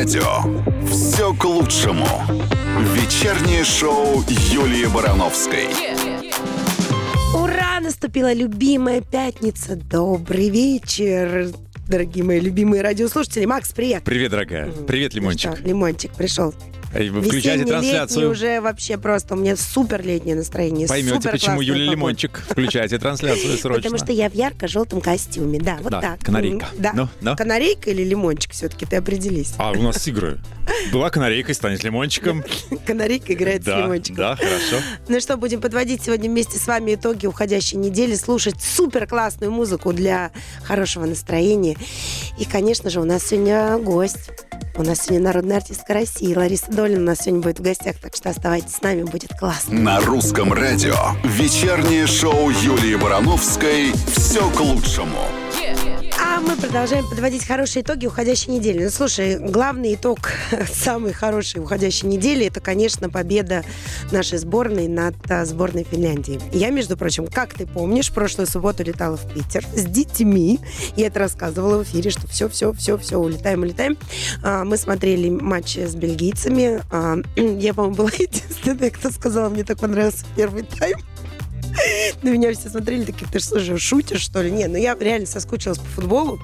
радио. Все к лучшему. Вечернее шоу Юлии Барановской. Ура! Наступила любимая пятница. Добрый вечер, дорогие мои любимые радиослушатели. Макс, привет. Привет, дорогая. Привет, Лимончик. Ну что, лимончик пришел. Весенний, летний трансляцию. уже вообще просто. У меня супер летнее настроение. Поймете, почему Юлия. Лимончик. Включайте трансляцию срочно. Потому что я в ярко-желтом костюме. Да, вот Да, так. канарейка. Да. Ну, ну. Канарейка или лимончик все-таки, ты определись. А, у нас игры. Была канарейкой, станет лимончиком. Канарейка играет с Да, лимончиком. да, хорошо. Ну что, будем подводить сегодня вместе с вами итоги уходящей недели, слушать супер классную музыку для хорошего настроения. И, конечно же, у нас сегодня гость. У нас сегодня народная артистка России. Лариса Долина у нас сегодня будет в гостях, так что оставайтесь с нами, будет классно. На русском радио. Вечернее шоу Юлии Барановской. Все к лучшему. А мы продолжаем подводить хорошие итоги уходящей недели. Ну, слушай, главный итог самой хорошей уходящей недели это, конечно, победа нашей сборной над а, сборной Финляндии. Я, между прочим, как ты помнишь, прошлую субботу летала в Питер с детьми. Я это рассказывала в эфире, что все, все, все, все, улетаем, улетаем. А, Мы смотрели матч с бельгийцами. Я, по-моему, была единственная, кто сказала, мне так понравился первый тайм. На меня все смотрели, такие, ты ж, слушай, шутишь, что ли? Не, ну я реально соскучилась по футболу.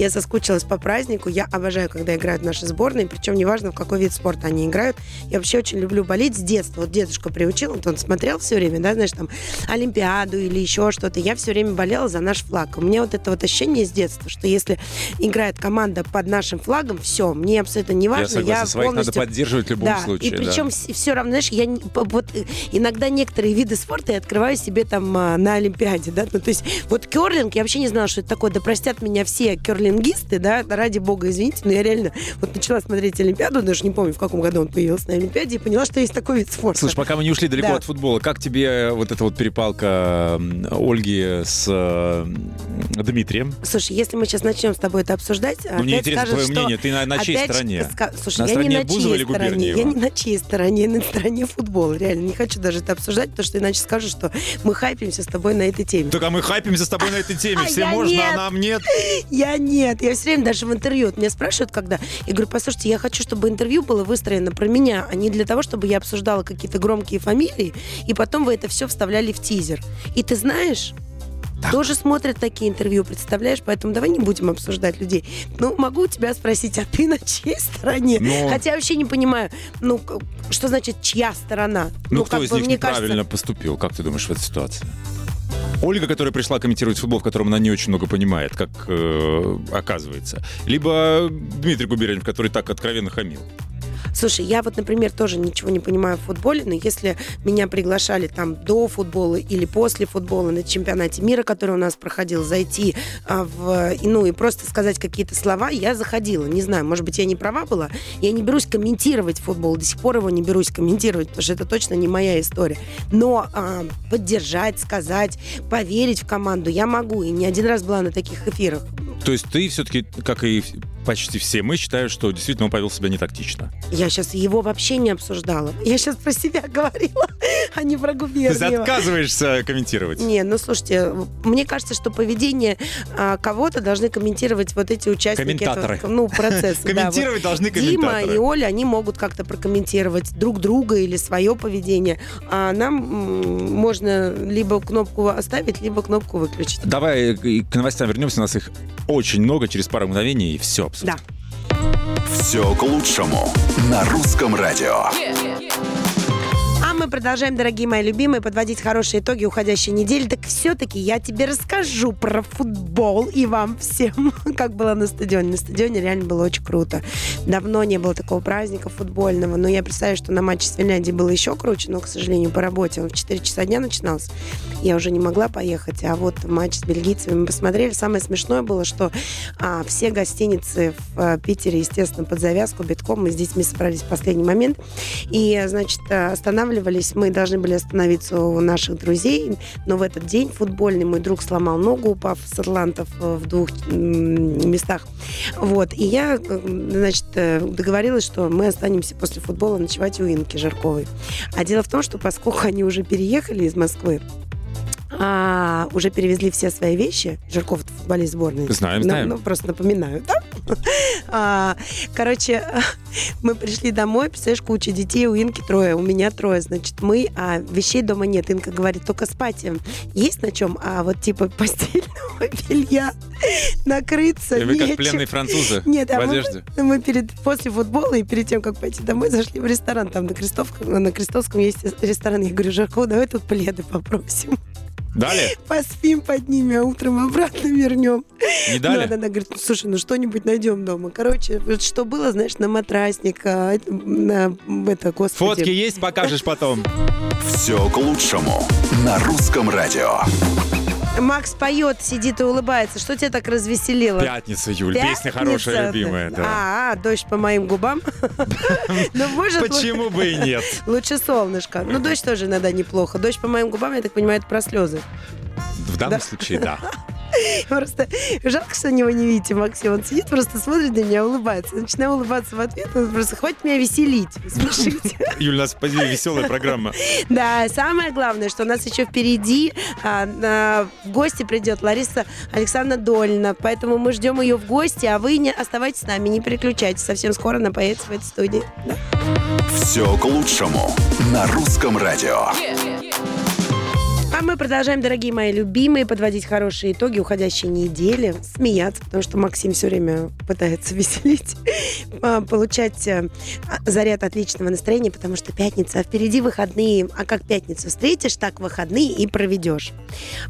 Я соскучилась по празднику. Я обожаю, когда играют наши сборные. Причем неважно, в какой вид спорта они играют. Я вообще очень люблю болеть с детства. Вот дедушка приучил, вот он смотрел все время, да, знаешь, там, Олимпиаду или еще что-то. Я все время болела за наш флаг. У меня вот это вот ощущение с детства, что если играет команда под нашим флагом, все, мне абсолютно не важно. Я согласен, своих надо полностью- поддерживать в любом да, случае. и да. причем все равно, знаешь, я вот э, иногда некоторые виды спорта я открываю себе там а, на Олимпиаде, да, ну то есть вот керлинг, я вообще не знала, что это такое, да простят меня все керлингисты, да, ради бога, извините, но я реально вот начала смотреть Олимпиаду, даже не помню, в каком году он появился на Олимпиаде, и поняла, что есть такой вид спорта. Слушай, пока мы не ушли далеко Да. от футбола, как тебе вот эта вот перепалка Ольги с э, Дмитрием? Слушай, если мы сейчас начнем с тобой это обсуждать, Ну, мне интересно скажут, твое мнение. Ты на, на чьей стороне? ска- Слушай, На я стороне не на Бузова чьей стороне. Я не на чьей стороне, я на стороне футбола. Реально, не хочу даже это обсуждать, потому что иначе скажу, что мы хайпимся с тобой на этой теме. Так, а мы хайпимся с тобой на этой теме. А Всем я можно, а нам нет. Я нет. Я все время даже в интервью, вот меня спрашивают, когда, я говорю, послушайте, я хочу, чтобы интервью было выстроено про меня, а не для того, чтобы я обсуждала какие-то громкие фамилии, и потом вы это все вставляли в тизер. И ты знаешь, тоже смотрят такие интервью, представляешь? Поэтому давай не будем обсуждать людей. Ну, могу у тебя спросить, а ты на чьей стороне? Но- Хотя я вообще не понимаю, ну, что значит чья сторона? Ну, кто как из бы, них неправильно кажется, поступил? Как ты думаешь в этой ситуации? Ольга, которая пришла комментировать футбол, в котором она не очень много понимает, как э, оказывается. Либо Дмитрий Губерниев, который так откровенно хамил. Слушай, я вот, например, тоже ничего не понимаю в футболе, но если меня приглашали там до футбола или после футбола на чемпионате мира, который у нас проходил, зайти а, в, ну и просто сказать какие-то слова, я заходила. Не знаю, может быть, я не права была. Я не берусь комментировать футбол, до сих пор его не берусь комментировать, потому что это точно не моя история. Но а, поддержать, сказать, поверить в команду я могу. И не один раз была на таких эфирах. То есть ты все-таки, как и почти все мы, считаешь, что действительно он повел себя не тактично. Я сейчас его вообще не обсуждала. Я сейчас про себя говорила, а не про То есть Губерниева. отказываешься комментировать? Не, ну слушайте, мне кажется, что поведение а, кого-то должны комментировать вот эти участники Комментаторы. этого ну, процесса. да, Комментировать должны вот. Дима комментаторы. и Оля, они могут как-то прокомментировать друг друга или свое поведение. А нам можно либо кнопку оставить, либо кнопку выключить. Давай к новостям вернемся, у нас их очень много, через пару мгновений, и все обсудим. Да. Все к лучшему. На русском радио. А мы продолжаем, дорогие мои любимые, подводить хорошие итоги уходящей недели. Так все-таки я тебе расскажу про футбол и вам всем, как было на стадионе. На стадионе реально было очень круто. Давно не было такого праздника футбольного, но я представляю, что на матче с Финляндией было еще круче, но, к сожалению, по работе. Он в 4 часа дня начинался. Я уже не могла поехать, а вот матч с бельгийцами мы посмотрели. Самое смешное было, что а, все гостиницы в а, Питере, естественно, под завязку, битком. Мы с детьми собрались в последний момент. И, значит, э, останавливались. Мы должны были остановиться у наших друзей, но в этот день футбольный мой друг сломал ногу, упав с атлантов э, в двух местах. Вот. И я, э, значит, э, договорилась, что мы останемся после футбола ночевать у Инки Жарковой. А дело в том, что поскольку они уже переехали из Москвы, а, уже перевезли все свои вещи. Жарков футболист сборной. Знаем, знаем. Ну, просто напоминаю, да? А, короче, мы пришли домой, представляешь, куча детей, у Инки трое, у меня трое, значит, мы, а вещей дома нет. Инка говорит, только спать есть на чем, а вот типа постельного белья накрыться И вы как нечем. пленные французы Нет, в а мы, одежде. мы перед, после футбола и перед тем, как пойти домой, зашли в ресторан. Там на, Крестовском, на Крестовском есть ресторан. Я говорю, Жарков, давай тут пледы попросим. Дали? Поспим под ними, а утром обратно вернем. Не Ну, дали? она, она говорит, ну, слушай, ну что-нибудь найдем дома. Короче, вот что было, знаешь, на матрасник, а, это, на это, господи. Фотки есть, покажешь потом. Все к лучшему на русском радио. Макс поет, сидит и улыбается. Что тебя так развеселило? Пятница, Юль, песня Пятница. хорошая, любимая. Да. А, а, дождь по моим губам. Ну, может, Почему бы и нет? лучше солнышко. Ну, дождь тоже иногда неплохо. Дождь по моим губам, я так понимаю, это про слезы. В данном случае, да. Просто жалко, что него не видите, Максим. Он сидит, просто смотрит на меня, улыбается. Начинаю улыбаться в ответ. Он просто хватит меня веселить, смешить. Юль, у нас позиция веселая программа. Да, самое главное, что у нас еще впереди а, на- в гости придет Лариса Александровна Дольна. Поэтому мы ждем ее в гости, а вы не оставайтесь с нами, не переключайтесь. Совсем скоро она появится в этой студии. Да. Все к лучшему на русском радио. А мы продолжаем, дорогие мои любимые, подводить хорошие итоги уходящей недели, смеяться, потому что Максим все время пытается веселить, а, получать э, а, заряд отличного настроения, потому что пятница, а впереди выходные. А как пятницу встретишь, так выходные и проведешь.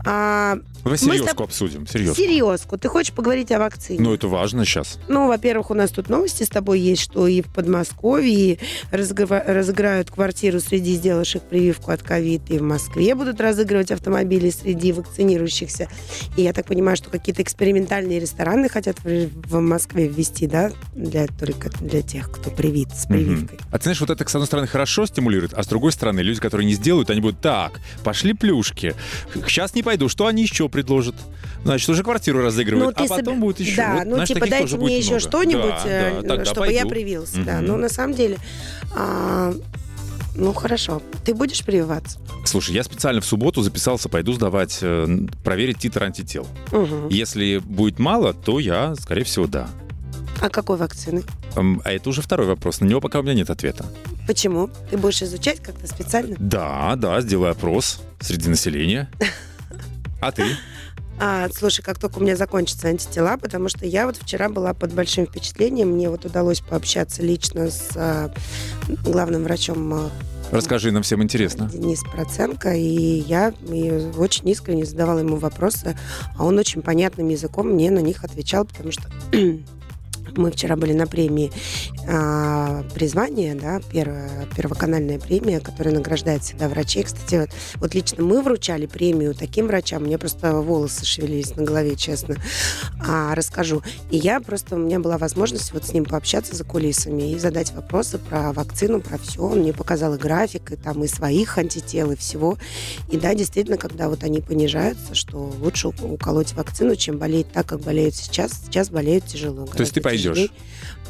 А, Давай Мы с серьезку тоб- обсудим, серьезку. серьезку, ты хочешь поговорить о вакцине? Ну, это важно сейчас. Ну, во-первых, у нас тут новости с тобой есть, что и в Подмосковье разыграют квартиру среди сделавших прививку от ковид, и в Москве будут разыгрывать автомобили среди вакцинирующихся. И я так понимаю, что какие-то экспериментальные рестораны хотят в, в Москве ввести, да, для, только для тех, кто привит с прививкой. Мгм. А ты знаешь, вот это, с одной стороны, хорошо стимулирует, а с другой стороны, люди, которые не сделают, они будут, так, пошли плюшки, сейчас не пойду, что они еще предложат? Значит, уже квартиру разыгрывают, а соб- потом будет еще. Да, Вот, ну знаешь, типа дайте мне еще много. что-нибудь, Да, э, да, чтобы я пойду. привился. Да, Мгм. ну на самом деле, а, ну хорошо. Ты будешь прививаться? Слушай, я специально в субботу записался, пойду сдавать, э, проверить титр антител. Мгм. Если будет мало, то я, скорее всего, да. А какой вакцины? Эм, А это уже второй вопрос. На него пока у меня нет ответа. Почему? Ты будешь изучать как-то специально? Да, да, сделаю опрос среди населения. А ты? А, слушай, как только у меня закончатся антитела, потому что я вот вчера была под большим впечатлением, мне вот удалось пообщаться лично с а, главным врачом а, Расскажи, нам всем интересно. Денис Проценко, и я и очень искренне задавала ему вопросы, а он очень понятным языком мне на них отвечал, потому что мы вчера были на премии а, призвания, да, первая, первоканальная премия, которая награждает всегда врачей. Кстати, вот, вот лично мы вручали премию таким врачам, мне просто волосы шевелились на голове, честно. А, расскажу. И я просто, у меня была возможность вот с ним пообщаться за кулисами и задать вопросы про вакцину, про все. Он мне показал и график, и там и своих антител, и всего. И да, действительно, когда вот они понижаются, что лучше уколоть вакцину, чем болеть так, как болеют сейчас. Сейчас болеют тяжело. То есть ты гораздо пойдешь?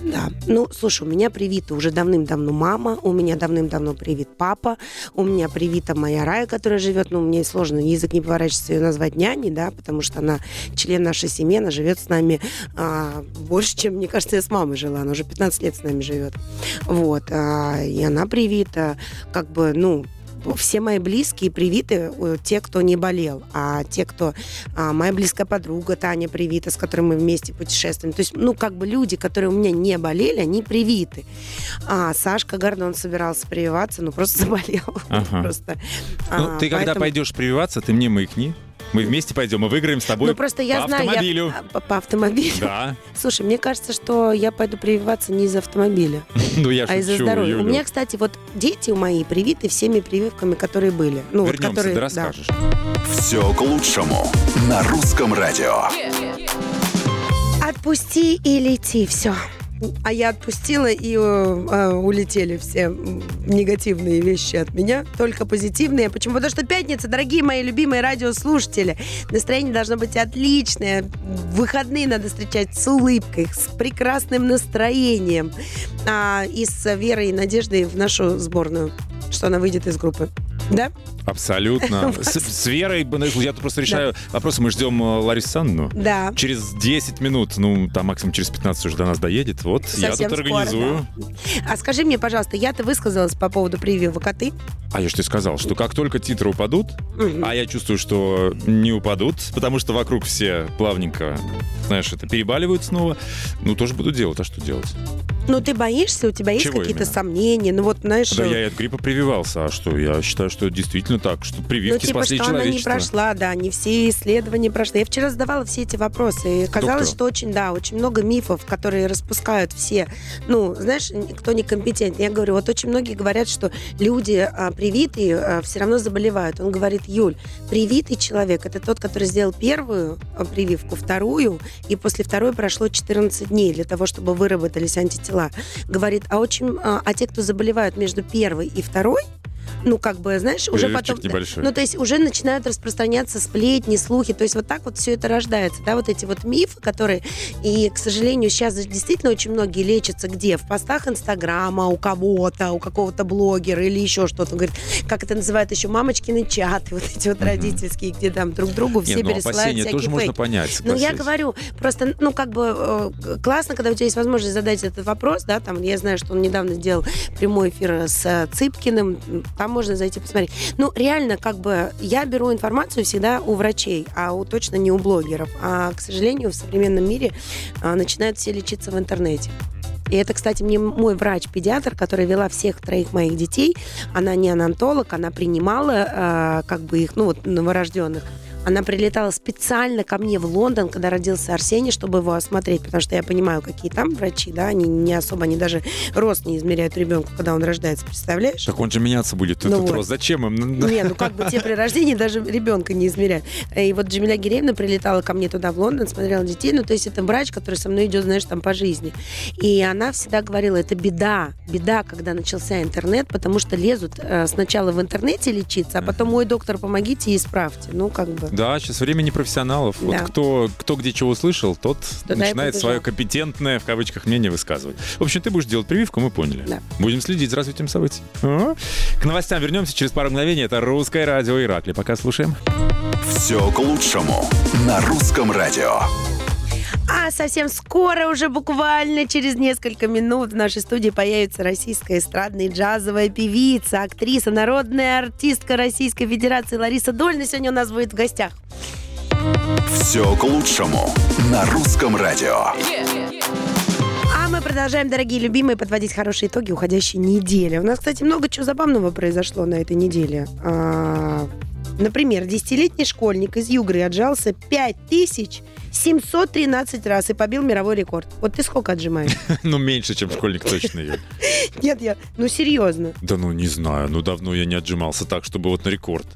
Да. Ну, слушай, у меня привита уже давным-давно мама, у меня давным-давно привит папа, у меня привита моя Рая, которая живет, ну, мне сложно, язык не поворачивается ее назвать няней, да, потому что она член нашей семьи, она живет с нами а, больше, чем, мне кажется, я с мамой жила, она уже 15 лет с нами живет. Вот, а, и она привита, как бы, ну, все мои близкие привиты, э, те, кто не болел, а те, кто... а, моя близкая подруга Таня привита, с которой мы вместе путешествуем. То есть, ну, как бы люди, которые у меня не болели, они привиты. А Сашка Гордон собирался прививаться, ну, просто заболел. Ага. Просто. Ну, А, ты когда поэтому- пойдешь прививаться, ты мне маякни. Мы вместе пойдем и выиграем с тобой Ну, просто я по знаю... я- автомобилю. а, по, по автомобилю. Да. Слушай, мне кажется, что я пойду прививаться не из автомобиля, Ну, я а из-за здоровья. Юлю. У меня, кстати, вот дети мои привиты всеми прививками, которые были. Ну, вот Вернемся, которые, ты да. расскажешь. Все к лучшему на русском радио. Отпусти и лети, все. А я отпустила, и э, э, улетели все негативные вещи от меня, только позитивные. Почему? Потому что пятница, дорогие мои любимые радиослушатели. Настроение должно быть отличное. Выходные надо встречать с улыбкой, с прекрасным настроением. А, и с верой и надеждой в нашу сборную, что она выйдет из группы. Да? Абсолютно. С, с Верой, я тут просто решаю вопросы. Мы ждем э, Ларису Санну. Да. Через 10 минут, ну, там максимум через 15 уже до нас доедет. Вот я Совсем тут скоро, организую. да. А скажи мне, пожалуйста, я-то высказалась по поводу превью «Выкоты». А я же тебе сказал, что как только титры упадут, Мгм. а я чувствую, что не упадут, потому что вокруг все плавненько, знаешь, это перебаливают снова, ну, тоже буду делать. А что делать? Ну, ты боишься, у тебя есть Чего какие-то именно? сомнения? Ну, вот, знаешь... Да я и от гриппа прививался. А что? Я считаю, что это действительно так, что Ну, прививки типа, спасли что она не прошла, да, не все исследования прошли. Я вчера задавала все эти вопросы, и казалось, Доктору. что очень, да, очень много мифов, которые распускают все, ну, знаешь, кто некомпетентен. Я говорю, вот очень многие говорят, что люди а, привитые а, все равно заболевают. Он говорит, Юль, привитый человек – это тот, который сделал первую а, прививку, вторую, и после второй прошло 14 дней для того, чтобы выработались антитела. Говорит, а очень, а, а те, кто заболевают между первой и второй, ну, как бы, знаешь, уже Перерывчик потом... небольшой. Ну, то есть уже начинают распространяться сплетни, слухи. То есть вот так вот все это рождается, да, вот эти вот мифы, которые... И, к сожалению, сейчас действительно очень многие лечатся где? В постах Инстаграма у кого-то, у какого-то блогера или еще что-то. Говорит, как это называют еще, мамочкины чаты, вот эти вот Мгм. родительские, где там друг другу все Нет, ну, пересылают всякие тоже можно фейки. понять. Ну, я согласись. говорю, просто, ну, как бы э, классно, когда у тебя есть возможность задать этот вопрос, да, там, я знаю, что он недавно сделал прямой эфир с э, Цыпкиным, м, там можно зайти посмотреть. Ну, реально, как бы, я беру информацию всегда у врачей, а у, точно не у блогеров. А, к сожалению, в современном мире а, начинают все лечиться в интернете. И это, кстати, мне мой врач-педиатр, которая вела всех троих моих детей, она не анатолог, она принимала а, как бы их, ну вот, новорожденных. Она прилетала специально ко мне в Лондон, когда родился Арсений, чтобы его осмотреть, потому что я понимаю, какие там врачи, да, они не особо, они даже рост не измеряют ребенку, когда он рождается, представляешь? Так он же меняться будет, Ну этот вот. рост. Зачем им? Не, ну как бы те при рождении даже ребенка не измеряют. И вот Джамиля Гиреевна прилетала ко мне туда, в Лондон, смотрела детей. Ну, то есть это врач, который со мной идет, знаешь, там по жизни. И она всегда говорила, это беда. Беда, когда начался интернет, потому что лезут э, сначала в интернете лечиться, а потом, ой, доктор, помогите и исправьте. Ну, как бы. Да, сейчас время непрофессионалов. Вот Да. кто, кто где чего услышал, тот Туда начинает свое компетентное, в кавычках, мнение высказывать. В общем, ты будешь делать прививку, мы поняли. Да. Будем следить за развитием событий. А? К новостям вернемся через пару мгновений. Это «Русское радио Иракли». Пока слушаем. Все к лучшему на русском радио. А совсем скоро, уже буквально через несколько минут в нашей студии появится российская эстрадная и джазовая певица, актриса, народная артистка Российской Федерации Лариса Дольна сегодня у нас будет в гостях. Все к лучшему на русском радио. А мы продолжаем, дорогие любимые, подводить хорошие итоги уходящей недели. У нас, кстати, много чего забавного произошло на этой неделе. А, Например, десятилетний школьник из Югры отжался 5713 раз и побил мировой рекорд. Вот ты сколько отжимаешь? Ну, меньше, чем школьник точно. Нет, я... Ну, серьезно. Да ну, не знаю. Ну, давно я не отжимался так, чтобы вот на рекорд.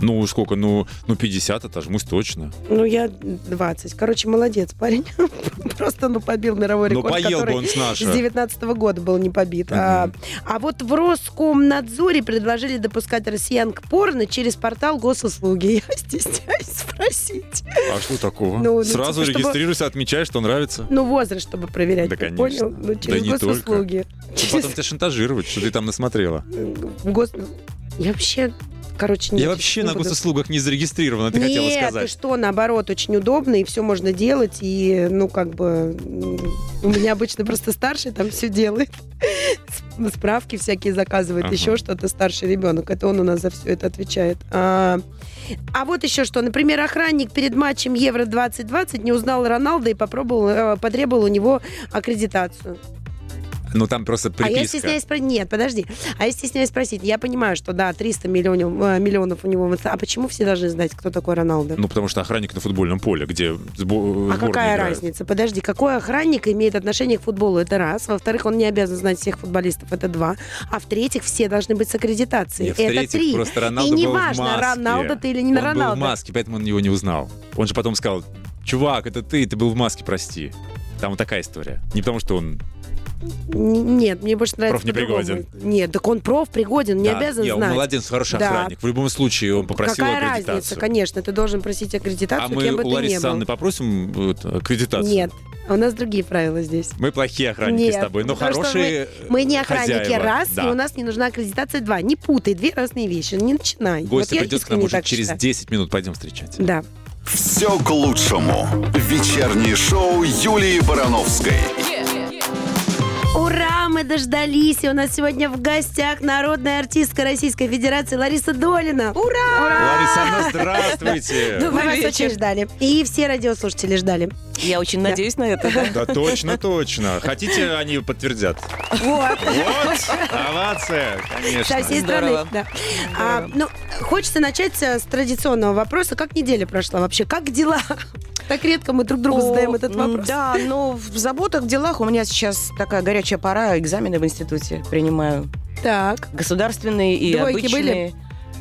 Ну, сколько? Ну, ну 50 отожмусь точно. Ну, я 20. Короче, молодец, парень. Просто, ну, побил мировой Ну, рекорд, поел бы он с с нашего. 19 года был не побит. А, Мгм. а вот в Роскомнадзоре предложили допускать россиян к порно через портал госуслуги. Я стесняюсь спросить. А что такого? Ну, ну, Сразу типа, чтобы- регистрируйся, отмечай, что нравится. Ну, возраст, чтобы проверять. Да, конечно. Понял? Ну, через не госуслуги. Чтобы потом тебя шантажировать, что ты там насмотрела. Гос... Я вообще, короче, Я нет, вообще не на буду. госуслугах не зарегистрирована, ты Нет, хотела сказать. что, наоборот, очень удобно, и все можно делать, и, ну, как бы, у меня обычно просто старший там все делает. Справки всякие заказывает, Ага. еще что-то старший ребенок. Это он у нас за все это отвечает. А, а вот еще что. Например, охранник перед матчем Евро-2020 не узнал Роналда и попробовал, э, потребовал у него аккредитацию. Ну там просто А я приписка. стесняюсь спросить. Нет, подожди. А я стесняюсь спросить. Я понимаю, что да, 300 миллионов, э, миллионов у него. А почему все должны знать, кто такой Роналдо? Ну, потому что охранник на футбольном поле, где сбо- А сборная какая играет. разница? Подожди, какой охранник имеет отношение к футболу? Это раз. Во-вторых, он не обязан знать всех футболистов. Это два. А в-третьих, все должны быть с аккредитацией. Нет, это три. просто Роналдо И был в неважно, маске. Роналдо ты или не он был Роналдо. в маске, поэтому он его не узнал. Он же потом сказал, чувак, это ты, ты был в маске, прости. Там вот такая история. Не потому, что он... Нет, мне больше нравится Профнепригоден. по-другому. Нет, так он профпригоден, не Да, обязан не, он знать. молодец, хороший Да. охранник. В любом случае, он попросил Какая аккредитацию. разница, конечно, ты должен просить аккредитацию, А мы кем бы у ты ни Ларисы был. Анны попросим аккредитацию? Нет. А у нас другие правила здесь. Мы плохие охранники Нет, с тобой, но хорошие Мы, мы не охранники хозяева. раз, Да. и у нас не нужна аккредитация два. Не путай, две разные вещи. Не начинай. Гостя Вот придет к нам уже через считаю. 10 минут. Пойдем встречать. Да. Все к лучшему. Вечернее шоу Юлии Барановской. Ура, мы дождались, и у нас сегодня в гостях народная артистка Российской Федерации Лариса Долина. Ура! Лариса Анна, здравствуйте! Мы вас очень ждали. И все радиослушатели ждали. Я очень надеюсь на это. да. Да точно, точно. Хотите, они подтвердят. Вот. Вот, овация, Со конечно. всей Здорово. страны. Да. А, ну, хочется начать с традиционного вопроса. Как неделя прошла вообще? Как дела? Так редко мы друг другу задаем этот вопрос. Да, но в заботах, в делах у меня сейчас такая горячая пора. Экзамены в институте принимаю. Так. Государственные и Двойки обычные.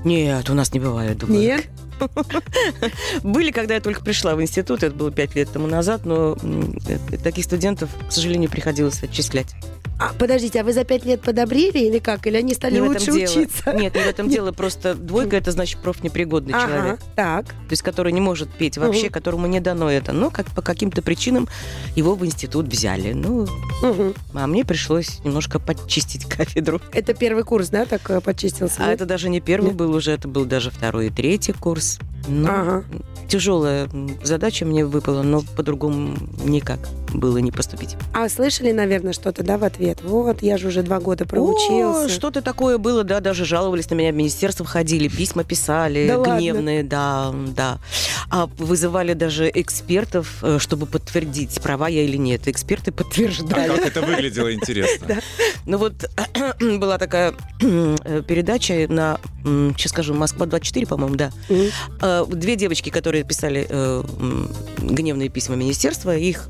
Нет, у нас не бывает двоек. Нет? Были, когда я только пришла в институт, это было пять лет тому назад, но э, таких студентов, к сожалению, приходилось отчислять. А, подождите, а вы за пять лет подобрели или как? Или они стали Не лучше дело. учиться? Нет, не в этом дело. Просто двойка это значит профнепригодный Ага, человек. так. То есть который не может петь вообще, Мгм. которому не дано это. Но как по каким-то причинам его в институт взяли. Ну, Мгм. а мне пришлось немножко подчистить кафедру. Это первый курс, да, так э, почистился? А нет? это даже не первый Нет. был уже, это был даже второй и третий курс. Ну, Ага. Тяжелая задача мне выпала, но по-другому никак было не поступить. А слышали, наверное, что-то, да, в ответ? Вот, я же уже два года О, проучился. что-то такое было, да, даже жаловались на меня, в министерство ходили, письма писали, Да ладно? гневные, да, да. А вызывали даже экспертов, э, чтобы подтвердить, права я или нет. Эксперты А подтверждали. как это выглядело интересно? Ну вот была такая э, передача на, сейчас скажу, Москва-24, по-моему, да. Э, Две девочки, которые писали э, гневные письма министерства, их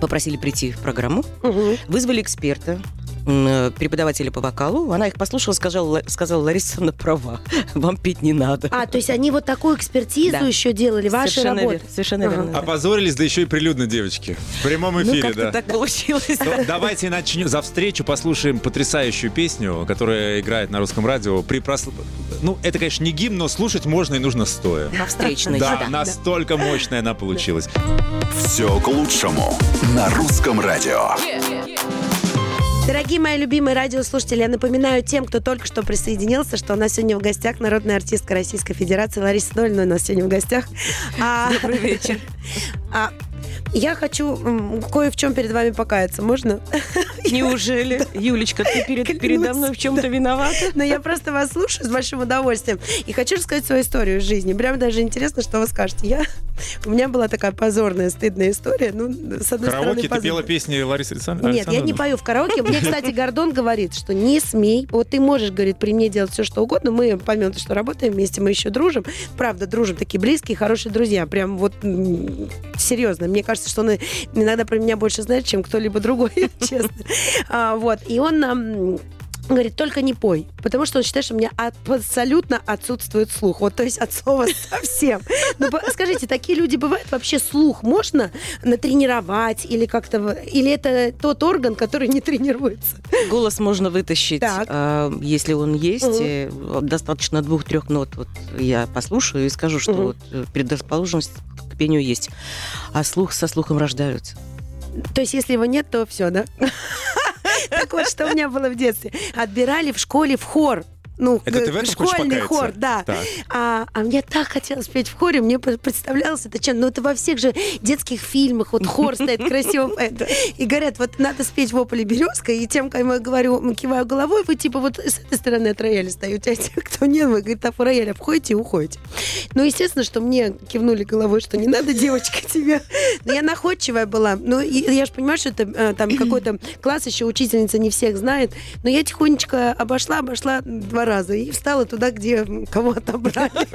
попросили прийти в программу, Мгм. вызвали эксперта, преподавателя по вокалу. Она их послушала, сказала, сказала Лариса на права. Вам петь не надо. А, то есть они вот такую экспертизу Да. еще делали, ваши Совершенно работы? верно, Совершенно Ага. верно. да. Опозорились, да еще и прилюдно, девочки. В прямом Ну, эфире, как-то да. так получилось. Ну, давайте начнем. За встречу послушаем потрясающую песню, которая играет на русском радио. При прос- Ну, это, конечно, не гимн, но слушать можно и нужно стоя. На встречной. Да, да. настолько мощная она получилась. Все к лучшему. На русском радио. Дорогие мои любимые радиослушатели, я напоминаю тем, кто только что присоединился, что у нас сегодня в гостях народная артистка Российской Федерации Лариса Долина у нас сегодня в гостях. А, Добрый вечер. а, я хочу кое в чем перед вами покаяться, можно? Неужели, Юлечка, ты перед, Клянусь, передо мной в чем-то виновата? Но я просто вас слушаю с большим удовольствием. И хочу рассказать свою историю из жизни. Прям даже интересно, что вы скажете. Я, у меня была такая позорная, стыдная история. Ну, с одной Караоке ты стороны, пела песни Ларисы Александ- Нет, я не Александровны? пою в караоке. Мне, кстати, Гордон говорит, что не смей. Вот ты можешь, говорит, при мне делать все, что угодно. Мы, помимо того, что работаем вместе, мы еще дружим. Правда, дружим. Такие близкие, хорошие друзья. Прям вот серьезно. Мне кажется, что он иногда про меня больше знает, чем кто-либо другой, честно. А, Вот. И он нам говорит, только не пой, потому что он считает, что у меня абсолютно отсутствует слух. Вот, то есть от слова совсем. Ну, по- скажите, такие люди бывают? Вообще слух можно натренировать или как-то... Или это тот орган, который не тренируется? Голос можно вытащить, Так. а, если он есть. Э, Достаточно двух-трех нот. Вот я послушаю и скажу, что Мгм. вот э, предрасположенность к пению есть. А слух со слухом рождаются. То есть если его нет, то все, да? Так вот, что у меня было в детстве. Отбирали в школе в хор. Ну, Это ты в этом школьный хор, да. Так. А, а мне так хотелось петь в хоре, мне представлялось это чем? Ну, это во всех же детских фильмах, вот хор стоит красиво. это. И говорят, вот надо спеть в ополе березка, и тем, кому я говорю, киваю головой, вы типа вот с этой стороны от рояля стоите, а те, кто нет, вы, говорит, так у рояля входите и уходите. Ну, естественно, что мне кивнули головой, что не надо, девочка, тебе. Но я находчивая была. Ну, и я же понимаю, что это э, там какой-то класс, еще учительница не всех знает. Но я тихонечко обошла, обошла два раза и встала туда, где кого отобрали.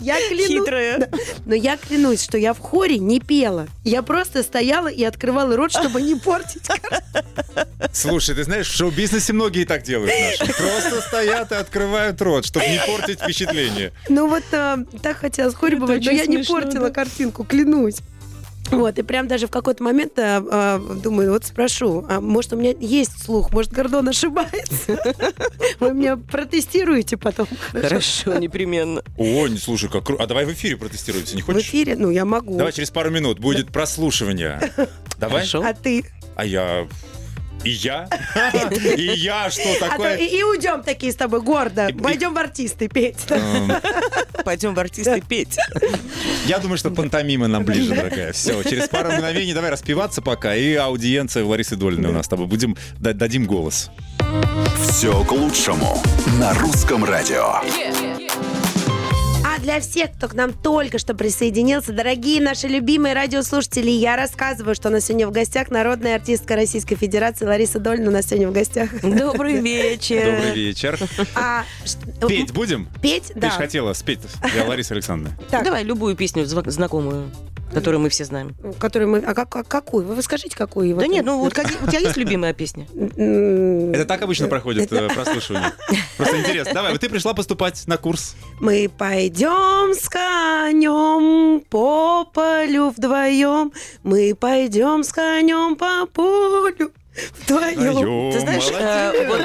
Я клянусь. Хитрая. Да. Но я клянусь, что я в хоре не пела. Я просто стояла и открывала рот, чтобы не портить. Слушай, ты знаешь, в шоу-бизнесе многие так делают наши. Просто стоят и открывают рот, чтобы не портить впечатление. Ну вот э, так хотелось в хоре бывать, но я не портила да. картинку, клянусь. Вот, и прям даже в какой-то момент а, а, думаю, вот спрошу, а может, у меня есть слух, может, Гордон ошибается? Вы меня протестируете потом? Хорошо, непременно. О, не слушай, как круто. А давай в эфире протестируемся, не В хочешь? эфире? Ну, я могу. Давай через пару минут будет прослушивание. Давай? А ты? А я... И я? И я что А то такое? и, уйдем такие с тобой гордо. Войдем в артисты петь. Эм, Пойдем в артисты петь. Я думаю, что пантомима нам ближе, дорогая. Все, через пару мгновений давай распеваться пока. И аудиенция Ларисы Долиной у нас с тобой. Будем, да- дадим голос. Все к лучшему на русском радио. А для всех, кто к нам только что присоединился, дорогие наши любимые радиослушатели, я рассказываю, что у нас сегодня в гостях народная артистка Российской Федерации Лариса Дольна у нас сегодня в гостях. Добрый вечер. Добрый вечер. А, Петь будем? Петь, Ты да. же хотела спеть. Я Лариса Александровна. Так. Давай любую песню знакомую, которую мы все знаем. Которую мы... А как- а какую? Вы скажите, какую? Да нет, ну вот какие- у тебя есть любимая песня? Это так обычно проходит э, прослушивание. Просто интересно. Давай, вот ты пришла поступать на курс. Мы пойдем с конем по полю вдвоем. Мы пойдем с конем по полю вдвоем. Ты знаешь, э, вот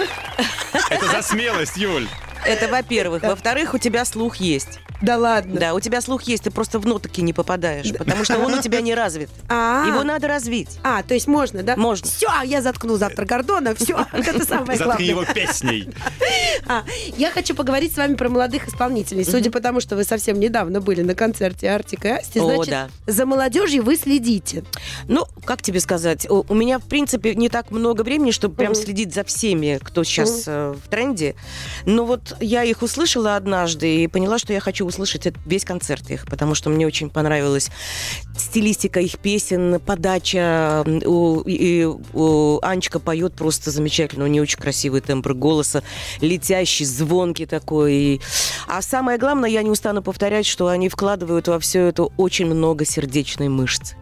Это за смелость, Юль. это во-первых. Во-вторых, у тебя слух есть. Да ладно. Да, у тебя слух есть, ты просто в нотки не попадаешь, потому что он у тебя не развит. А, Его надо развить. а, то есть можно, да? Можно. Все, я заткну завтра Гордона, все, это самое Заткни главное. его песней. А, я хочу поговорить с вами про молодых исполнителей. Судя по тому, что вы совсем недавно были на концерте Артика и Асти, О, значит, да. за молодежью вы следите. Ну, как тебе сказать, у, меня, в принципе, не так много времени, чтобы прям следить за всеми, кто сейчас э, в тренде. Но вот я их услышала однажды и поняла, что я хочу услышать это- весь концерт их, потому что мне очень понравилась стилистика их песен, подача. У, и, у Анечка поет просто замечательно, у нее очень красивый тембр голоса, летящий, звонкий такой. А самое главное, я не устану повторять, что они вкладывают во все это очень много сердечной мышцы.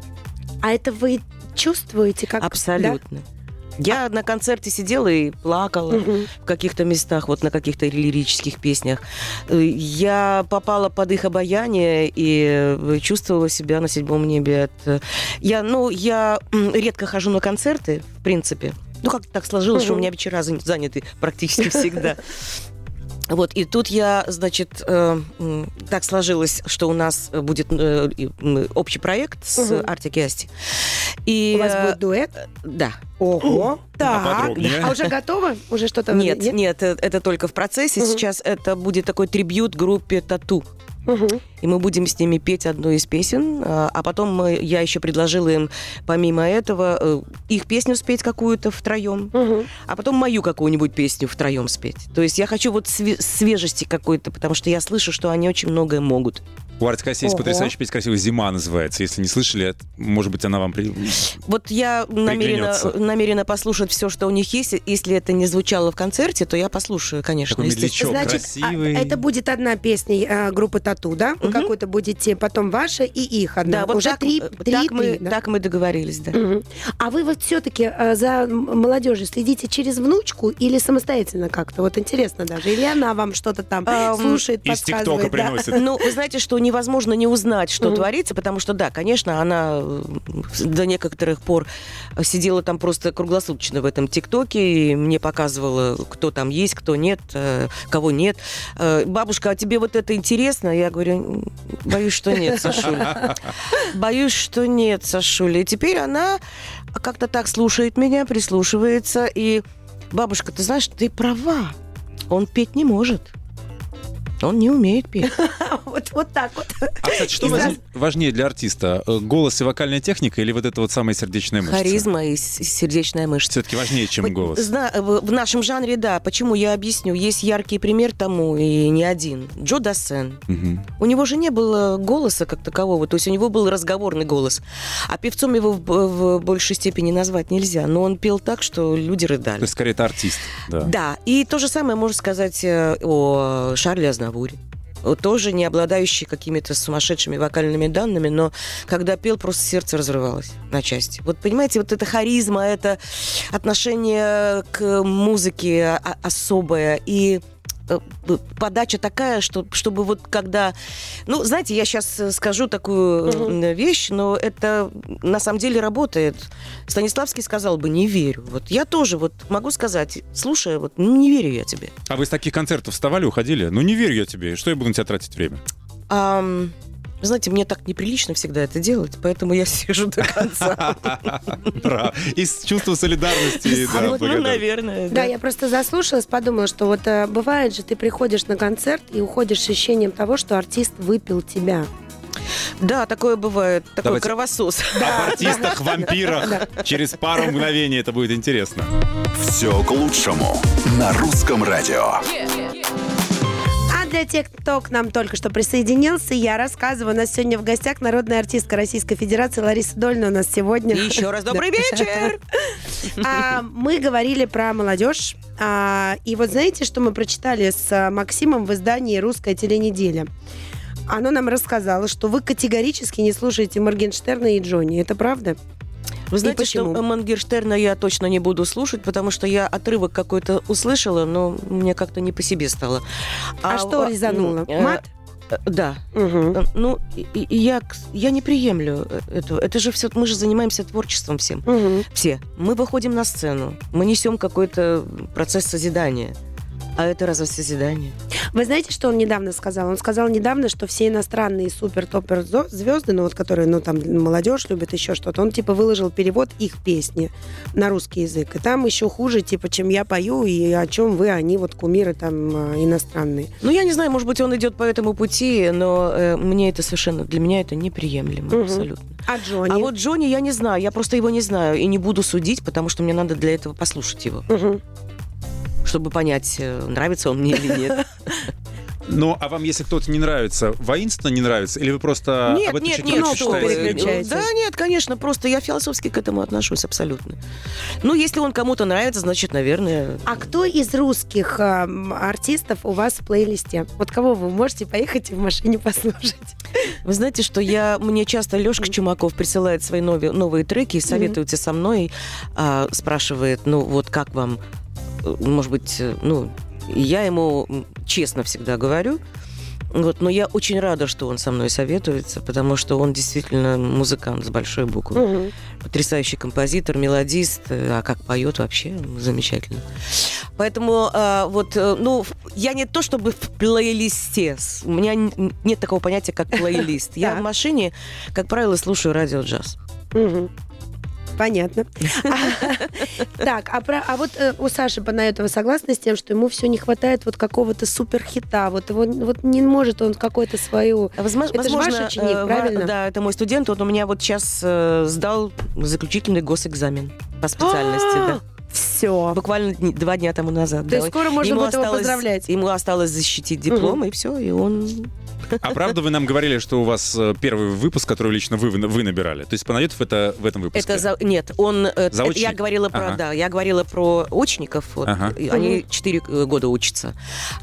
А это вы чувствуете как... Абсолютно. Я на концерте сидела и плакала? Мгм. в каких-то местах, вот на каких-то лирических песнях. Э, Я попала под их обаяние и э, чувствовала себя на седьмом небе. От... э, Я, ну, я редко хожу на концерты, в принципе. Ну, как так сложилось, что у меня вечера зан- заняты практически всегда. Вот, и тут я, значит, э, так сложилось, что у нас будет э, общий проект с Мгм. Артик и Асти. И, У вас э, будет дуэт? да, Ого. Так. поподробнее? А уже готово? Уже что-то? нет, нет, э, это только в процессе. Мгм. Сейчас это будет такой трибют группе Тату. Мгм. И мы будем с ними петь одну из песен. А а потом мы- я еще предложила им, помимо этого, э, их песню спеть какую-то втроем. Мгм. А потом мою какую-нибудь песню втроем спеть. То есть я хочу вот све- свежести какой-то, потому что я слышу, что они очень многое могут. У Артика есть Ого. потрясающая песня красивая «Зима» называется. Если не слышали, это- может быть, она вам... при- Вот я намерена, Приглянется. намерена послушать все, что у них есть. Если это не звучало в концерте, то я послушаю, конечно. Такой медлячок Значит, а, красивый. это будет одна песня э, группы Тату, да? Вы Мгм. какую-то будете, потом ваша и их одна. Да, вот Уже так, три, э, три, так, мы, три, да? так мы договорились, да. Мгм. А вы вот все-таки за м- молодежью следите через внучку или самостоятельно как-то? Вот интересно даже. Или она вам что-то там Ам, слушает, Из ТикТока подсказывает? да? приносит. Ну, вы знаете, что невозможно не узнать, что Мгм. творится, потому что, да, конечно, она э, до некоторых пор сидела там просто круглосуточно в этом ТикТоке, и мне показывала, кто там есть, кто нет, э, кого нет. Э, Бабушка, а тебе вот это интересно? Я говорю, «М, боюсь, что нет, Сашуля. Боюсь, что нет, Сашуля. И теперь она как-то так слушает меня, прислушивается, и бабушка, ты знаешь, ты права, он петь не может. Он не умеет петь. Вот, вот так вот. А, кстати, что раз- важнее для артиста? Э, Голос и вокальная техника или вот это вот самая сердечная мышца? Харизма и сердечная мышца. Все-таки важнее, чем голос. зна- в, в нашем жанре, да. Почему я объясню? Есть яркий пример тому, и не один. Джо Дассен. Мгм. У него же не было голоса как такового, то есть у него был разговорный голос. А певцом его в, в большей степени назвать нельзя. Но он пел так, что люди То рыдали. есть, скорее, это артист. Да. Да, и то же самое можно сказать э, о Шарле Азнавуре. Э, Тоже не обладающий какими-то сумасшедшими вокальными данными, но когда пел, просто сердце разрывалось на части. Вот понимаете, вот эта харизма, это отношение к музыке а- особое и подача такая, что, чтобы вот когда... Ну, знаете, я сейчас скажу такую э, вещь, но это на самом деле работает. Станиславский сказал бы, не верю. Вот я тоже вот могу сказать, слушай, вот ну, не верю я тебе. А вы с таких концертов вставали, уходили? Ну, не верю я тебе. Что я буду на тебя тратить время? Ам, вы знаете, мне так неприлично всегда это делать, поэтому я сижу до конца. Браво. Из чувства солидарности. Да, Ну, наверное, Да, я просто заслушалась, подумала, что вот э, бывает же, ты приходишь на концерт и уходишь с ощущением того, что артист выпил тебя. Да, такое бывает. Такой Давайте. кровосос. Об артистах, вампирах. Через пару мгновений это будет интересно. Все к лучшему на русском радио. А для тех, кто к нам только что присоединился, я рассказываю. У нас сегодня в гостях народная артистка Российской Федерации Лариса Дольна у нас сегодня. И еще раз добрый вечер. А, мы говорили про молодежь. А, и вот знаете, что мы прочитали с Максимом в издании «Русская теленеделя»? Оно нам рассказало, что вы категорически не слушаете Моргенштерна и Джонни. Это правда? Вы знаете, что почему? Мангерштерна я точно не буду слушать, потому что я отрывок какой-то услышала, но мне как-то не по себе стало. А, что резануло? э, Мат? э, Да. Мгм. Э, Ну, и- и я, я не приемлю э, этого. Это же все, мы же занимаемся творчеством всем. Мгм. Все. Мы выходим на сцену, мы несем какой-то процесс созидания. А это разве созидание? Вы знаете, что он недавно сказал? Он сказал недавно, что все иностранные супер-топер звезды, ну вот которые, ну там молодежь любит еще что-то, он типа выложил перевод их песни на русский язык. И там еще хуже, типа, чем я пою и о чем вы, они вот кумиры там э, иностранные. Ну, я не знаю, может быть, он идет по этому пути, но э, мне это совершенно, для меня это неприемлемо Мгм. абсолютно. А Джонни? А вот Джонни я не знаю, я просто его не знаю и не буду судить, потому что мне надо для этого послушать его, Мгм. Чтобы понять, э, нравится он мне или нет. Ну, а вам, если кто-то не нравится, воинственно не нравится? Или вы просто Нет, об этом нет, нет, читаете? переключаете. Да, нет, конечно, просто я философски к этому отношусь абсолютно. Ну, если он кому-то нравится, значит, наверное... А кто из русских эм, артистов у вас в плейлисте? Вот кого вы можете поехать и в машине послушать? Вы знаете, что я мне часто Лешка Чумаков присылает свои новые, новые треки и советуется со мной, а, спрашивает, ну вот как вам, э, может быть, э, ну я ему честно всегда говорю. Вот, но я очень рада, что он со мной советуется, потому что он действительно музыкант с большой буквы. Мгм. Потрясающий композитор, мелодист, э, а как поет вообще замечательно. Поэтому а, вот, э, ну, в- я не то чтобы в плейлисте, у меня нет такого понятия, как плейлист. Я в машине, как правило, слушаю радио джаз. Понятно. Так, а, а вот э, у Саши Панаетова согласна с тем, что ему все не хватает вот какого-то суперхита, вот его вот не может он какую-то свою... Возможно, Это же ваш ученик, э, правильно? Да, это мой студент. Он у меня вот сейчас э, сдал заключительный госэкзамен по специальности. да. Все. Буквально дни- два дня тому назад. То да. есть скоро можно будет его поздравлять. Ему осталось защитить диплом, и все, и он А правда вы нам говорили, что у вас э, первый выпуск, который лично вы, вы набирали? То есть Панайотов это в этом выпуске? Это за... нет, он. э, Заочник? Я говорила про, Ага. да, я говорила про очников. Вот, Ага. Они 4 года учатся,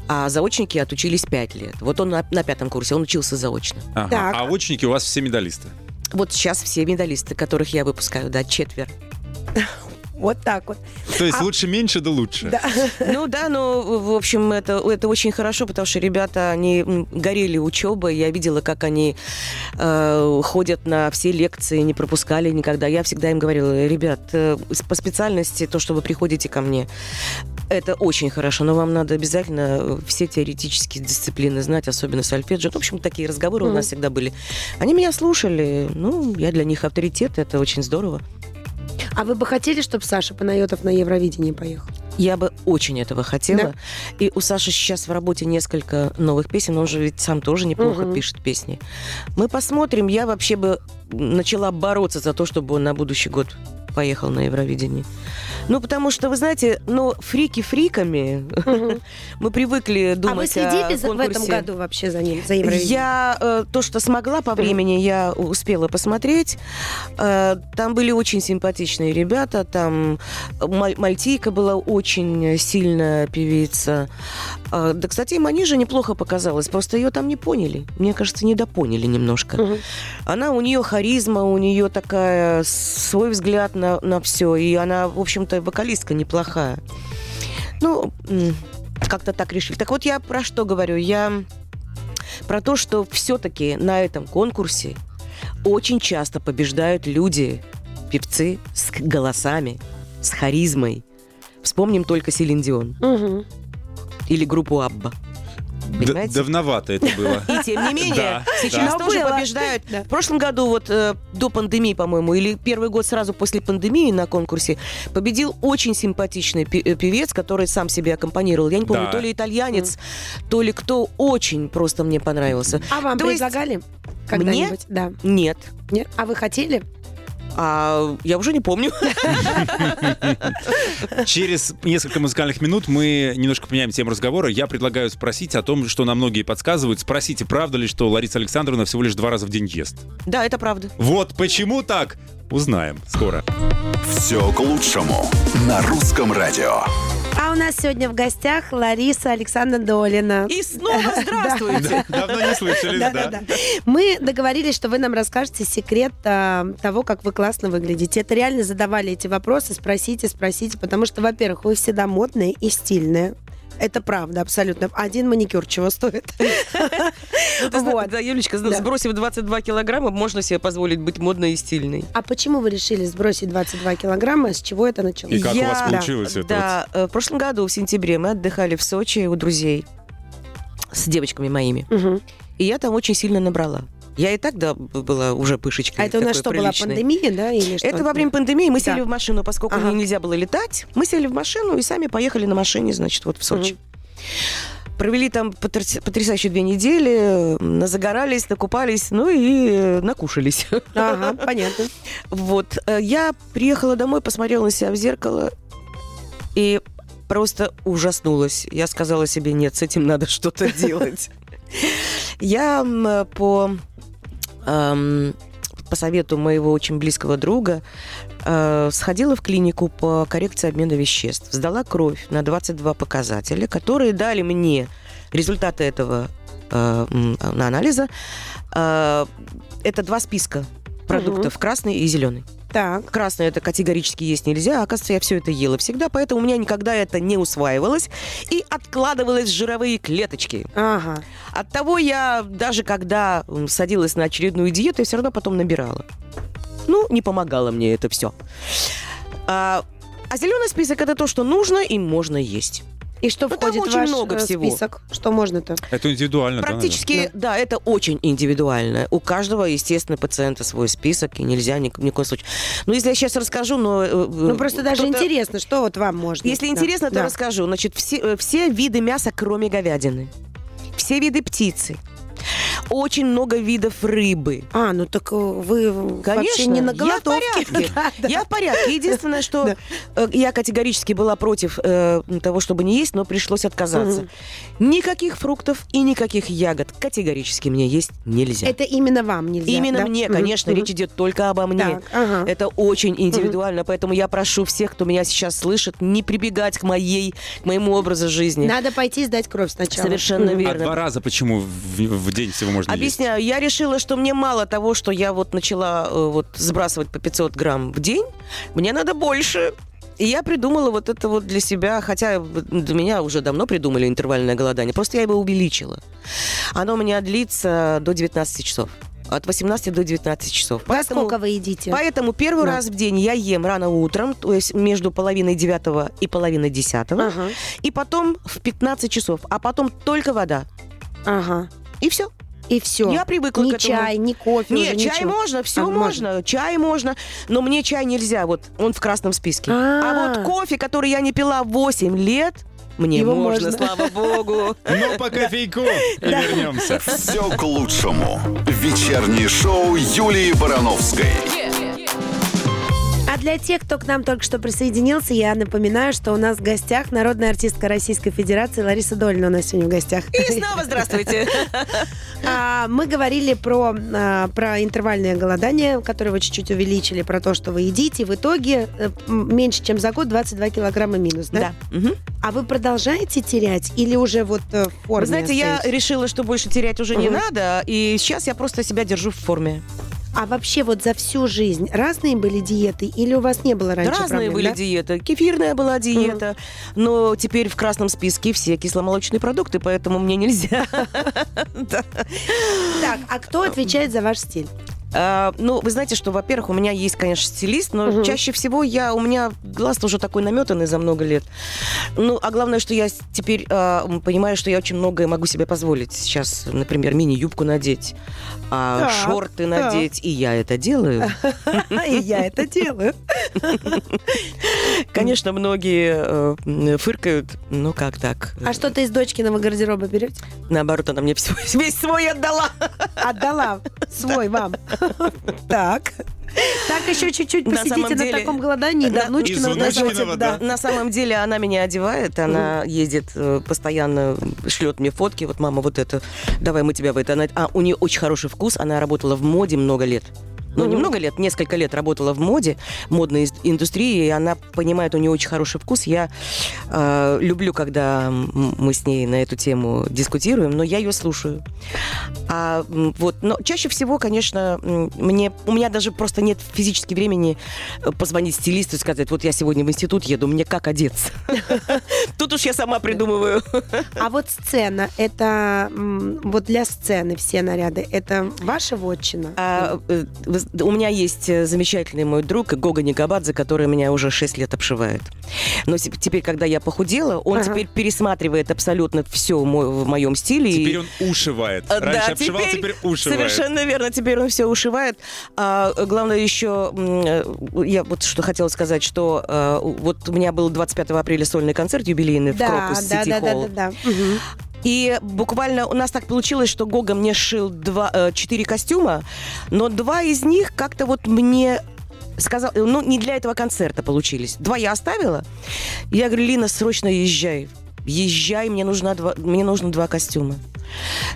а заочники отучились 5 лет. Вот он на, на пятом курсе, он учился заочно. Ага. Так. А очники у вас все медалисты? Вот сейчас все медалисты, которых я выпускаю, да, четверо. Вот так вот. То есть А- лучше меньше, да лучше. Да. Ну да, но в общем это это очень хорошо, потому что ребята они горели учебой. Я видела, как они э, ходят на все лекции, не пропускали никогда. Я всегда им говорила, ребят, э, по специальности то, что вы приходите ко мне, это очень хорошо, но вам надо обязательно э, все теоретические дисциплины знать, особенно сольфеджио. В общем, такие разговоры у Мгм. нас всегда были. Они меня слушали, ну, я для них авторитет, это очень здорово. А вы бы хотели, чтобы Саша Панайотов на Евровидение поехал? Я бы очень этого хотела. Да. И у Саши сейчас в работе несколько новых песен. Он же ведь сам тоже неплохо Мгм. пишет песни. Мы посмотрим. Я вообще бы начала бороться за то, чтобы он на будущий год поехал на Евровидение. Ну, потому что, вы знаете, ну, фрики фриками. Мы привыкли а вы думать следили о за- в этом году вообще за ним, за Евровидением? Я э, то, что смогла по времени, я успела посмотреть. Э, там были очень симпатичные ребята. Там Маль- Мальтийка была очень сильная певица. Э, да, кстати, Манижа неплохо показалась. Просто ее там не поняли. Мне кажется, недопоняли немножко. Она, у нее харизма, у нее такая свой взгляд на, на все. И она, в общем-то, вокалистка неплохая. Ну, как-то так решили. Так вот, я про что говорю? Я про то, что все-таки на этом конкурсе очень часто побеждают люди, певцы с голосами, с харизмой. Вспомним только Селин Дион Мгм. или группу Абба. Понимаете? давновато это было. И тем не менее, Да, сейчас да. тоже было. побеждают. Да. В прошлом году, вот э, до пандемии, по-моему, или первый год сразу после пандемии на конкурсе, победил очень симпатичный э, певец, который сам себе аккомпанировал. Я не помню, Да. то ли итальянец, то ли кто очень просто мне понравился. А вам То предлагали когда-нибудь? Да. Нет. Нет? А вы хотели? А я уже не помню. Через несколько музыкальных минут мы немножко поменяем тему разговора. Я предлагаю спросить о том, что нам многие подсказывают. Спросите, правда ли, что Лариса Александровна всего лишь два раза в день ест? Да, это правда. Вот почему так? Узнаем скоро. Все к лучшему на русском радио. А у нас сегодня в гостях Лариса Александровна Долина. И снова здравствуйте. Давно не слышали, Да-да-да. Мы договорились, что вы нам расскажете секрет а, того, как вы классно выглядите. Это реально задавали эти вопросы, спросите, спросите, потому что, во-первых, вы всегда модные и стильные. Это правда, абсолютно. Один маникюр чего стоит? Ну. Да, Юлечка, сбросив 22 килограмма, можно себе позволить быть модной и стильной. А почему вы решили сбросить 22 килограмма? С чего это началось? И как у вас получилось это? Да, э, в прошлом году, в сентябре, мы отдыхали в Сочи у друзей с девочками моими. И я там очень сильно набрала. Я и так, да, была уже пышечкой. А это у нас что, такой была приличной. пандемия, да? Или что? Это во время пандемии мы Да. сели в машину, поскольку Ага. нельзя было летать. Мы сели в машину и сами поехали на машине, значит, вот в Сочи. Провели там потряс- потрясающие две недели, загорались, накупались, ну и э, накушались. Ага, понятно. Вот. э, Я приехала домой, посмотрела на себя в зеркало и просто ужаснулась. Я сказала себе, нет, с этим надо что-то делать. Я по, эм, по совету моего очень близкого друга э, сходила в клинику по коррекции обмена веществ. Сдала кровь на 22 показателя, которые дали мне результаты этого э, анализа. Э, Это два списка продуктов, красный и зеленый. Так. Красное это категорически есть нельзя, а оказывается, я все это ела всегда, поэтому у меня никогда это не усваивалось и откладывалось в жировые клеточки. Ага. Оттого я даже когда садилась на очередную диету, я все равно потом набирала. Ну, не помогало мне это все. А, а зеленый список это то, что нужно и можно есть. И что Ну, там входит в очень ваш много э, всего. список? Что можно-то? Это индивидуально, да, Практически, да, это очень индивидуально. У каждого, естественно, пациента свой список, и нельзя ни, ни в коем случае. Ну, если я сейчас расскажу, но... э, Ну, просто даже интересно, что вот вам можно. Если Да. интересно, то Да. расскажу. Значит, все, э, все виды мяса, кроме говядины. Все виды птицы. Очень много видов рыбы. А, ну так э, вы вообще Конечно, не на я в голодовке. порядке. Да, да. Я в порядке. Единственное, что Да. э, я категорически была против э, того, чтобы не есть, но пришлось отказаться. Никаких фруктов и никаких ягод категорически мне есть нельзя. Это именно вам нельзя, Именно да? мне, конечно, речь идет только обо мне. Так, ага. Это очень индивидуально, поэтому я прошу всех, кто меня сейчас слышит, не прибегать к моей, к моему образу жизни. Надо пойти сдать кровь сначала. Совершенно Мгм. А верно. два раза почему в, в день всего можно есть? Объясняю, я решила, что мне мало того, что я вот начала э, вот сбрасывать по 500 грамм в день, мне надо больше. И я придумала вот это вот для себя, хотя для меня уже давно придумали интервальное голодание, просто я его увеличила. Оно у меня длится до 19 часов. От 18 до 19 часов. Во сколько вы едите? Поэтому первый Да. раз в день я ем рано утром, то есть между половиной девятого и половиной десятого, Ага, и потом в 15 часов, а потом только вода. ага. И все. И все. Я привыкла Ни к этому. чай, ни кофе Нет, уже чай ничего. можно, все А, можно. чай можно, но мне чай нельзя, вот он в красном списке. А. А вот кофе, который я не пила 8 лет, мне Его можно, можно. слава богу. Ну, по кофейку и вернемся. Все к лучшему. Вечернее шоу Юлии Барановской. Для тех, кто к нам только что присоединился, я напоминаю, что у нас в гостях народная артистка Российской Федерации Лариса Долина у нас сегодня в гостях. И снова здравствуйте. А, Мы говорили про, а, про интервальное голодание, которое вы чуть-чуть увеличили, про то, что вы едите. В итоге э, меньше, чем за год 22 килограмма минус, да? Да. А вы продолжаете терять или уже вот э, в форме Вы знаете, я остаетесь? решила, что больше терять уже не надо, и сейчас я просто себя держу в форме. А вообще вот за всю жизнь разные были диеты или у вас не было раньше Разные проблем, были да? диеты. Кефирная была диета, но теперь в красном списке все кисломолочные продукты, поэтому мне нельзя. Так, а кто отвечает за ваш стиль? А, Ну, вы знаете, что, во-первых, у меня есть, конечно, стилист, но Мгм. чаще всего я, у меня глаз уже такой наметанный за много лет. Ну, а главное, что я теперь м, понимаю, что я очень многое могу себе позволить. Сейчас, например, мини-юбку надеть, а, Так, шорты так. надеть, и я это делаю. И я это делаю. Конечно, многие э, фыркают, ну как так? А что-то из дочкиного гардероба берете? Наоборот, она мне весь свой отдала. Отдала свой вам. Так. Так еще чуть-чуть На посидите на таком голодании, внучкиного внучкиного, дождете. да. Да. На самом деле она меня одевает, она ездит э, постоянно, шлет мне фотки. Вот мама, вот это, давай мы тебя в это. А у нее очень хороший вкус, она работала в моде много лет. Ну, не Мгм. много лет, несколько лет работала в моде, модной индустрии, и она понимает, у нее очень хороший вкус. Я э, люблю, когда мы с ней на эту тему дискутируем, но я ее слушаю. А, вот, но чаще всего, конечно, мне, у меня даже просто нет физически времени э, позвонить стилисту и сказать, вот я сегодня в институт еду, мне как одеться? Тут уж я сама придумываю. А вот сцена, это вот для сцены все наряды, это ваша вотчина? А, э, вы у меня есть э, замечательный мой друг Гога Никабадзе, который меня уже 6 лет обшивает. Но теперь, когда я похудела, он Ага. теперь пересматривает абсолютно все в моем стиле. и- Теперь он ушивает. А, Раньше да, обшивал, теперь ушивает. Совершенно верно, теперь он все ушивает. А, э, главное еще, э, я вот что хотела сказать, что э, вот у меня был 25 апреля сольный концерт юбилейный в да, Крокус да, Сити да, да, Холл. да, да. Мгм. И буквально у нас так получилось, что Гога мне сшил два, э, четыре костюма, но два из них как-то вот мне сказал, ну, не для этого концерта получились. Два я оставила. Я говорю, Лина, срочно езжай. Езжай, мне, нужно два, мне нужно два костюма.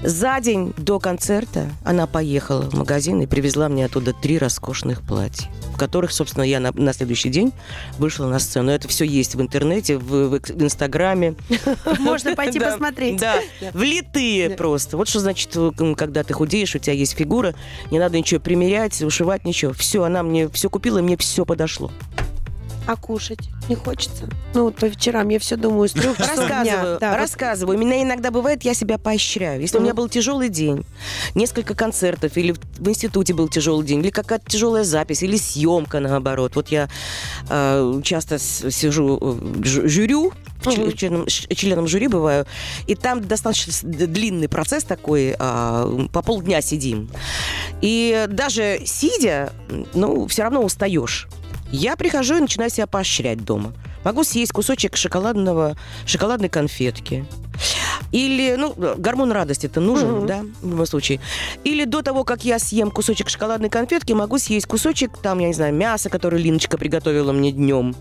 За день до концерта она поехала в магазин и привезла мне оттуда три роскошных платья, в которых, собственно, я на, на следующий день вышла на сцену. Это все есть в интернете, в, в в Инстаграме. Можно пойти посмотреть. Да, влитые просто. Вот что значит, э, когда ты худеешь, у тебя есть фигура, не надо ничего примерять, ушивать, ничего. Все, она мне все купила, и мне все подошло. А кушать не хочется? Ну, вот по вечерам я все думаю, с трех часов дня. Рассказываю, Да, рассказываю. Меня иногда бывает, я себя поощряю. Если у меня был тяжелый день, несколько концертов, или в- институте был тяжелый день, или какая-то тяжелая запись, или съемка наоборот. Вот я э, часто сижу, э, жю- жюрю, членом, жюри бываю, и там достаточно длинный процесс такой, а, по полдня сидим. И даже сидя, ну, все равно устаешь. Я прихожу и начинаю себя поощрять дома. Могу съесть кусочек шоколадного, шоколадной конфетки. Или, ну, гормон радости это нужен, Мгм. да, в любом случае. Или до того, как я съем кусочек шоколадной конфетки, могу съесть кусочек, там, я не знаю, мяса, которое Линочка приготовила мне днем.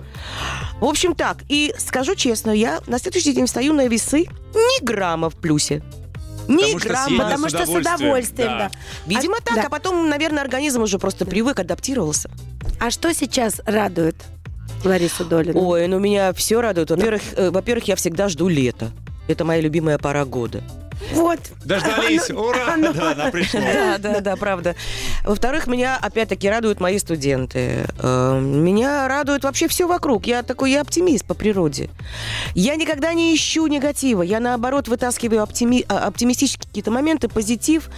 В общем, так. И скажу честно, я на следующий день встаю на весы ни грамма в плюсе. Ни Потому что грамма. съели Потому с что с удовольствием, удовольствием, да. да. Видимо, А- так. да. А потом, наверное, организм уже просто привык, адаптировался. А что сейчас радует Ларису Долину? Ой, ну меня все радует. Во-первых, э, во-первых, я всегда жду лета. Это моя любимая пора года. Вот. Дождались, ура! ну, Да, она пришла. Да, да, да, правда. Во-вторых, меня опять-таки радуют мои студенты. Э, Меня радует вообще все вокруг. Я такой, я оптимист по природе. Я никогда не ищу негатива. Я, наоборот, вытаскиваю оптими- а, оптимистические какие-то моменты, позитив.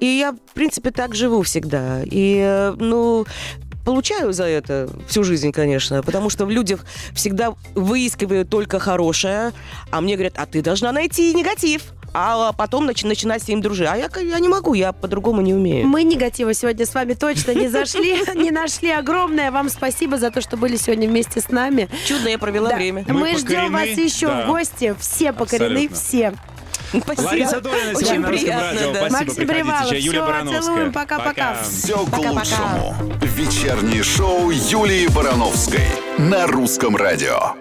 И я, в принципе, так живу всегда. И, э, ну, Получаю за это всю жизнь, конечно, потому что в людях всегда выискивают только хорошее, а мне говорят, а ты должна найти негатив, а потом начи- начинать с ним дружить. А я, я не могу, я по-другому не умею. Мы негатива сегодня с вами точно не зашли, не нашли. Огромное вам спасибо за то, что были сегодня вместе с нами. Чудно я провела время. Мы ждем вас еще в гости. Все покорены, все. Спасибо. Лариса Долина Очень сегодня на Русском приятно, радио. да. Спасибо, Максим. Привалов. Юлия Барановская. целуем. Пока-пока. Все к лучшему. Вечернее шоу Юлии Барановской на русском радио.